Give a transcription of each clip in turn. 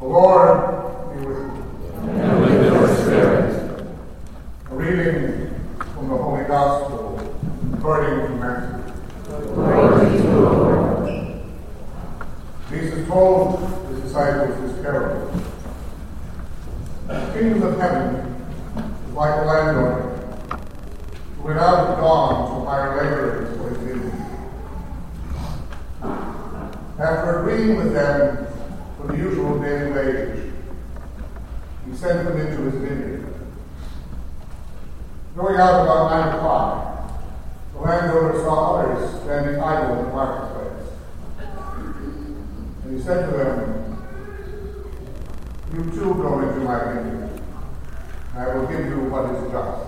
The Lord be with you. And with your spirit. A reading from the Holy Gospel according to Matthew. Glory to you, Lord. Jesus told his disciples this parable. The kingdom of heaven is like a landowner who went out at dawn to hire laborers for his vineyard. After agreeing with them for the usual daily wage, he sent them into his vineyard. Going out about nine o'clock, the landowner saw others standing idle in the marketplace. And he said to them, You too go into my vineyard, I will give you what is just.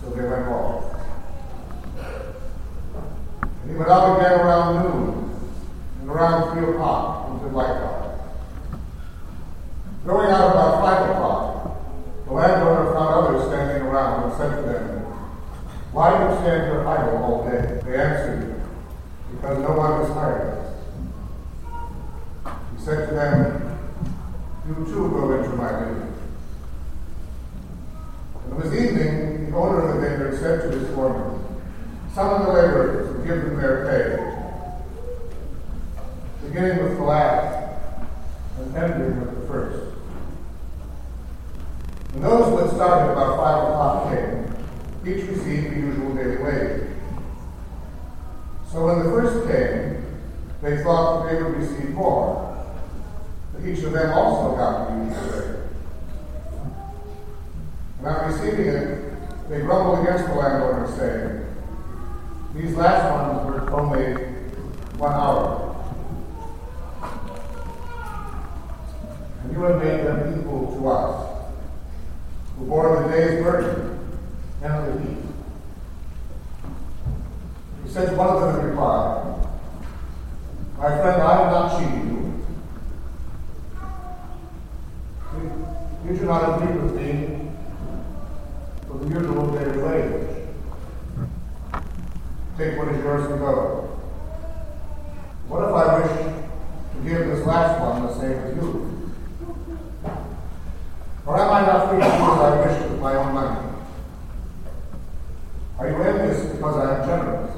So they went off. And he went out again around noon, and around three o'clock until likewise. Going out about five o'clock, the landowner found others standing around and said to them, Why do you stand here idle all day? They answered, Because no one has hired us. He said to them, You too go into my vineyard. And it was evening, the owner of the vineyard said to his foreman, Summon the laborers and give them their pay, beginning with the last and ending with the first. And those had started about five o'clock came, each received the usual daily wage. So when the first came, they thought that they would receive more, but each of them also got the usual wage. And on receiving it, they grumbled against the landowner, saying, These last ones worked only one hour. You have made them equal to us, who bore the day's burden and the heat. He said to one of them in reply, My friend, I have not cheated you. You- You do not agree with me for the usual daily wage. Take what is yours and go. What if I wish to give this last one the same as you? Or am I not free to do as I wish with my own money? Are you envious because I am generous?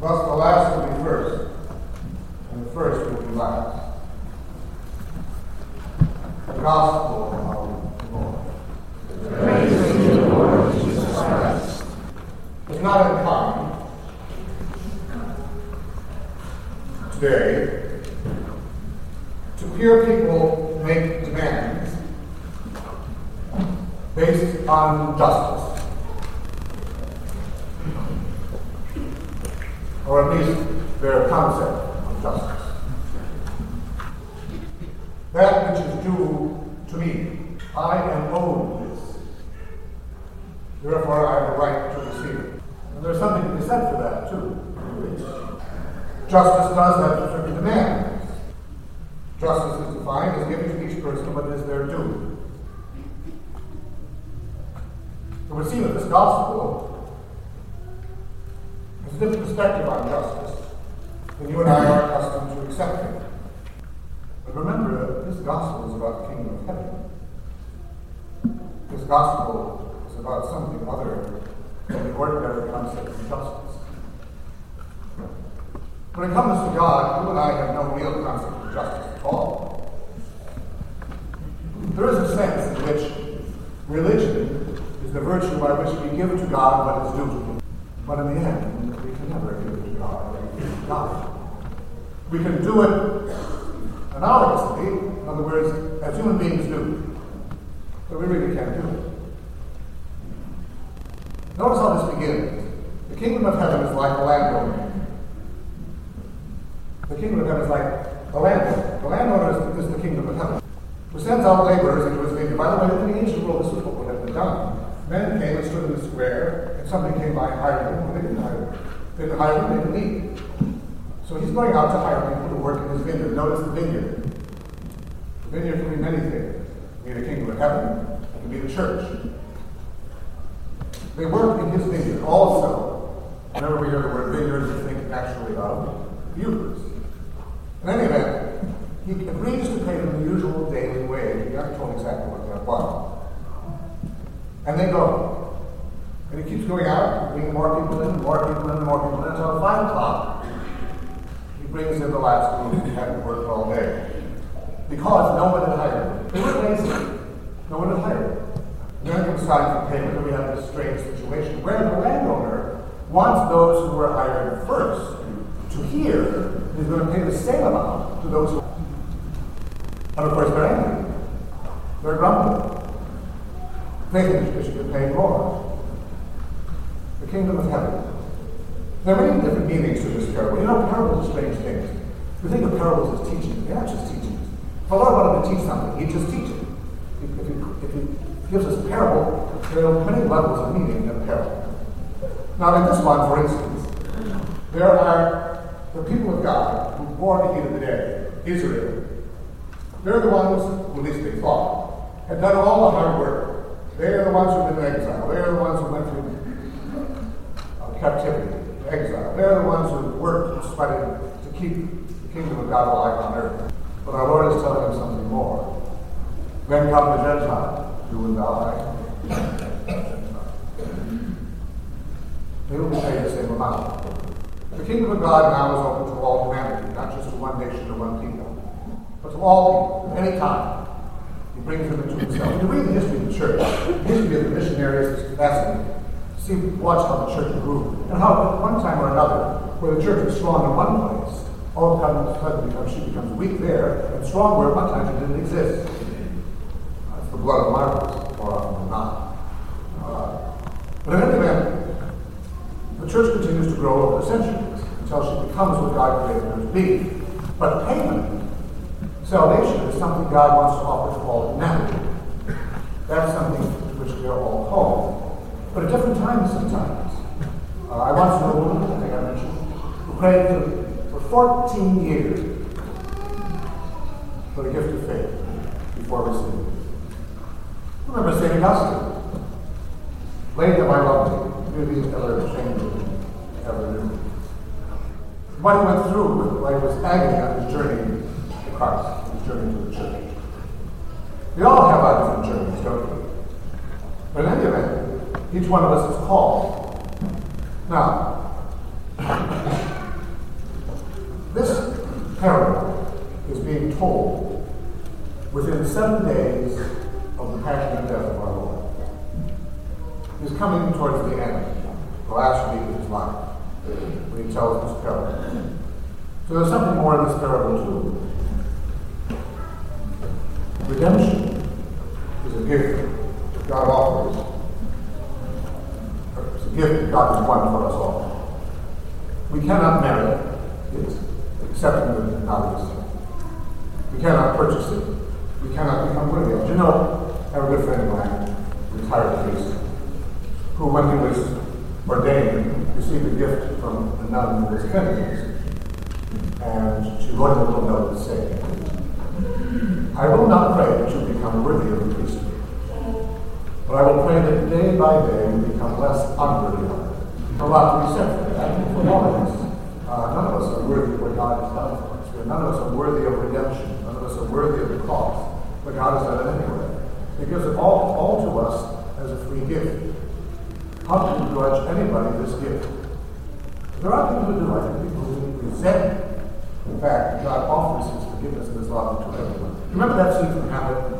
Thus the last will be first, and the first will be last. The Gospel of the Lord. Praise to you, Lord Jesus Christ. It's not uncommon today to hear people make demands based on justice. Or at least their concept of justice. That which is due to me, I am owed this. Therefore, I have a right to receive it. And there's something to be said for that, too. Justice does have certain demands. Justice is defined as giving to each person what is their due. It would seem that this gospel has a different perspective on justice than you and I are accustomed to accepting. But remember, this gospel is about the kingdom of heaven. This gospel is about something other than the ordinary concept of justice. When it comes to God, you and I have no real concept of justice at all. There is a sense in which religion is the virtue by which we give to God what is due to Him. But in the end, we can never give to God what is to God. We can do it analogously, in other words, as human beings do. But we really can't do it. Notice how this begins. The kingdom of heaven is like a landowner. The kingdom of heaven is like a landowner. The landowner is, is the kingdom of heaven. Who sends out laborers into his vineyard. By the way, in the ancient world, this is what would have been done. Men came and stood in the square, and somebody came by and hired them. They didn't hire them. They didn't hire them, they didn't leave. So he's going out to hire people to work in his vineyard. Notice the vineyard. The vineyard can be many things. It can be the kingdom of heaven. It can be the church. They work in his vineyard also. Whenever we hear the word vineyard, we think actually of the Eucharist. In any event, he agrees to pay them the usual daily wage. He hasn't told exactly what uh, that was. And they go. And he keeps going out, bringing more people in, more people in, more people in, until 5 o'clock. He brings in the last group who hadn't worked all day. Because no one had hired them. They were lazy. No one had hired. And then comes time for payment, and we have this strange situation where the landowner wants those who were hired first to hear he's going to pay the same amount to those who. And of course, they're angry. They're grumbling. They think they should get paid more. The kingdom of heaven. There are many different meanings to this parable. You know, parables are strange things. We think of parables as teaching. They're not just teaching. If Lord wanted to teach something, He'd just teach it. If, if, he, if he gives us a parable, there are many levels of meaning in a parable. Now, in this one, for instance, there are the people of God who bore the heat of the day, Israel. They're the ones, who, at least they thought, had done all the hard work. They are the ones who've been in exile. They are the ones who went through uh, captivity, exile. They're the ones who worked and sweated to keep the kingdom of God alive on earth. But our Lord is telling them something more. Then come the Gentiles, you and I. They will paid the same amount. Kingdom of God now is open to all humanity, not just to one nation or one people, but to all people, any time. He brings them into himself. You read the history of the church, the history of the missionaries is fascinating. See, watch how the church grew, and how at one time or another, where the church was strong in one place, all of a sudden becomes, she becomes weak there, and strong where at one time she didn't exist. That's the blood of martyrs, more often than not. Uh, but in any event, the church continues to grow over the centuries until she becomes what God created her to be. But payment, salvation, is something God wants to offer to all humanity. That's something which we are all called. But at different times sometimes. Uh, I once knew a woman, I think I mentioned, who prayed for, for 14 years for the gift of faith before receiving it. Remember St. Augustine. Laid that my love beauty ever changing, ever new. What he went through with life was agony on his journey to Christ, his journey to the church. We all have our different journeys, don't we? But in any event, each one of us is called. Now, this parable is being told within seven days of the passion and death of our Lord. He's coming towards the end, the last week of his life, he tells this parable. So there's something more in this parable too. Redemption is a gift that God offers. It's a gift that God has won for us all. We cannot merit it, except in the knowledge. We cannot purchase it. We cannot become worthy of it. You know, I have a good friend of mine, retired priest, who, when he was ordained, received a gift from a nun who was Canadian. And she wrote a little note saying, I will not pray that you become worthy of the priesthood, but I will pray that day by day you become less unworthy of it. A lot to be said for that. For all of us, uh, none of us are worthy of what God has done for us. None of us are worthy of redemption. None of us are worthy of the cross. But God has done it anyway. He gives it all, all to us as a free gift. How can you grudge anybody this gift? There are people who do. I people who resent the fact that God offers His forgiveness and His love to everyone. Remember that scene from Hamlet,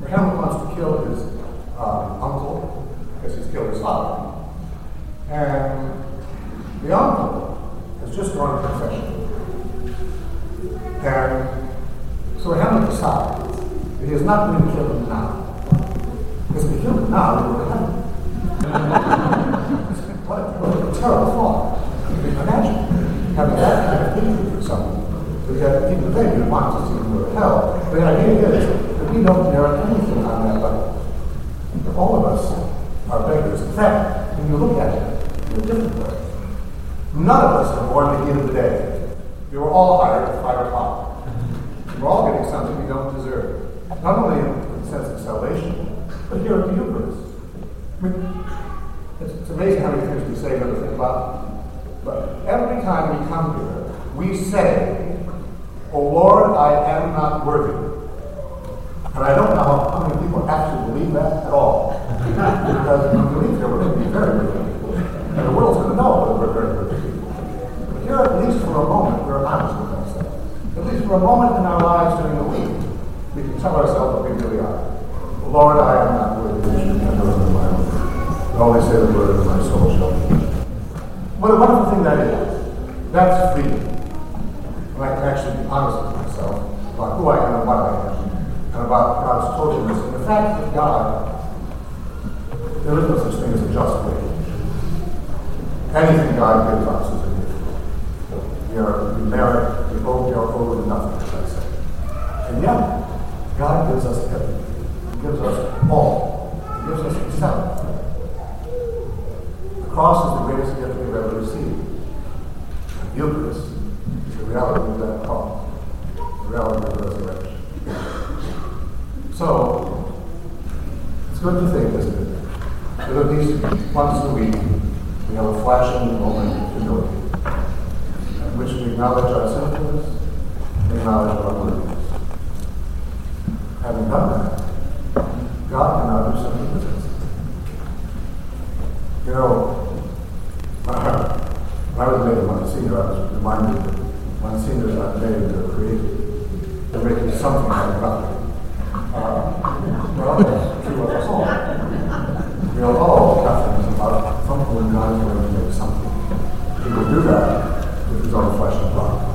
where Hamlet wants to kill his um, uncle because he's killed his father, and the uncle has just gone to confession, and so Hamlet decides that he is not going to kill him now, because if he killed him now, he would have what, a, what a terrible thought. Imagine having that kind of hatred for someone. Because people today we want to see them go to hell. The idea is that we don't merit anything on that level. All of us are beggars. In fact, when you look at it in a different way, none of us are born at the heat of the day. We were all hired at 5 o'clock. We're all getting something we don't deserve. Not only in the sense of salvation, but here at the Eucharist. I mean, it's, it's amazing how many things we say that we think about. But every time we come here, we say, Oh Lord, I am not worthy. And I don't know how many people actually believe that at all. because if you believe here, we're going to be very worthy people. And the world's going to know that we're very worthy people. But here, at least for a moment, we're honest with ourselves. At least for a moment in our lives during the week, we can tell ourselves that we really are. Lord, I am not worthy. Only say the word of my soul shall. What a wonderful thing that is. That's freedom. When I can actually be honest with myself about who I am and what I am, and about God's totalness, and the fact that God, there is no such thing as a just wage. Anything God gives us is a gift. We are, we merit, we owe, we are owed nothing, as I say. And yet, God gives us everything. He gives us all. He gives us Himself. The cross is the greatest gift we've ever received. The Eucharist is the reality of that cross, the reality of resurrection. So, it's good to think, isn't it, that at least once a week we have a flashing moment of humility in which we acknowledge our sinfulness and acknowledge our worthiness. Having done that, God can now do something with us. You know, when I was made a Monsignor, I was reminded that Monsignors aren't made, they're created. They're making something out of God. Uh, well, that's true of us all. Are all Catholics about something when God is going to make something. He will do that with his own flesh and blood.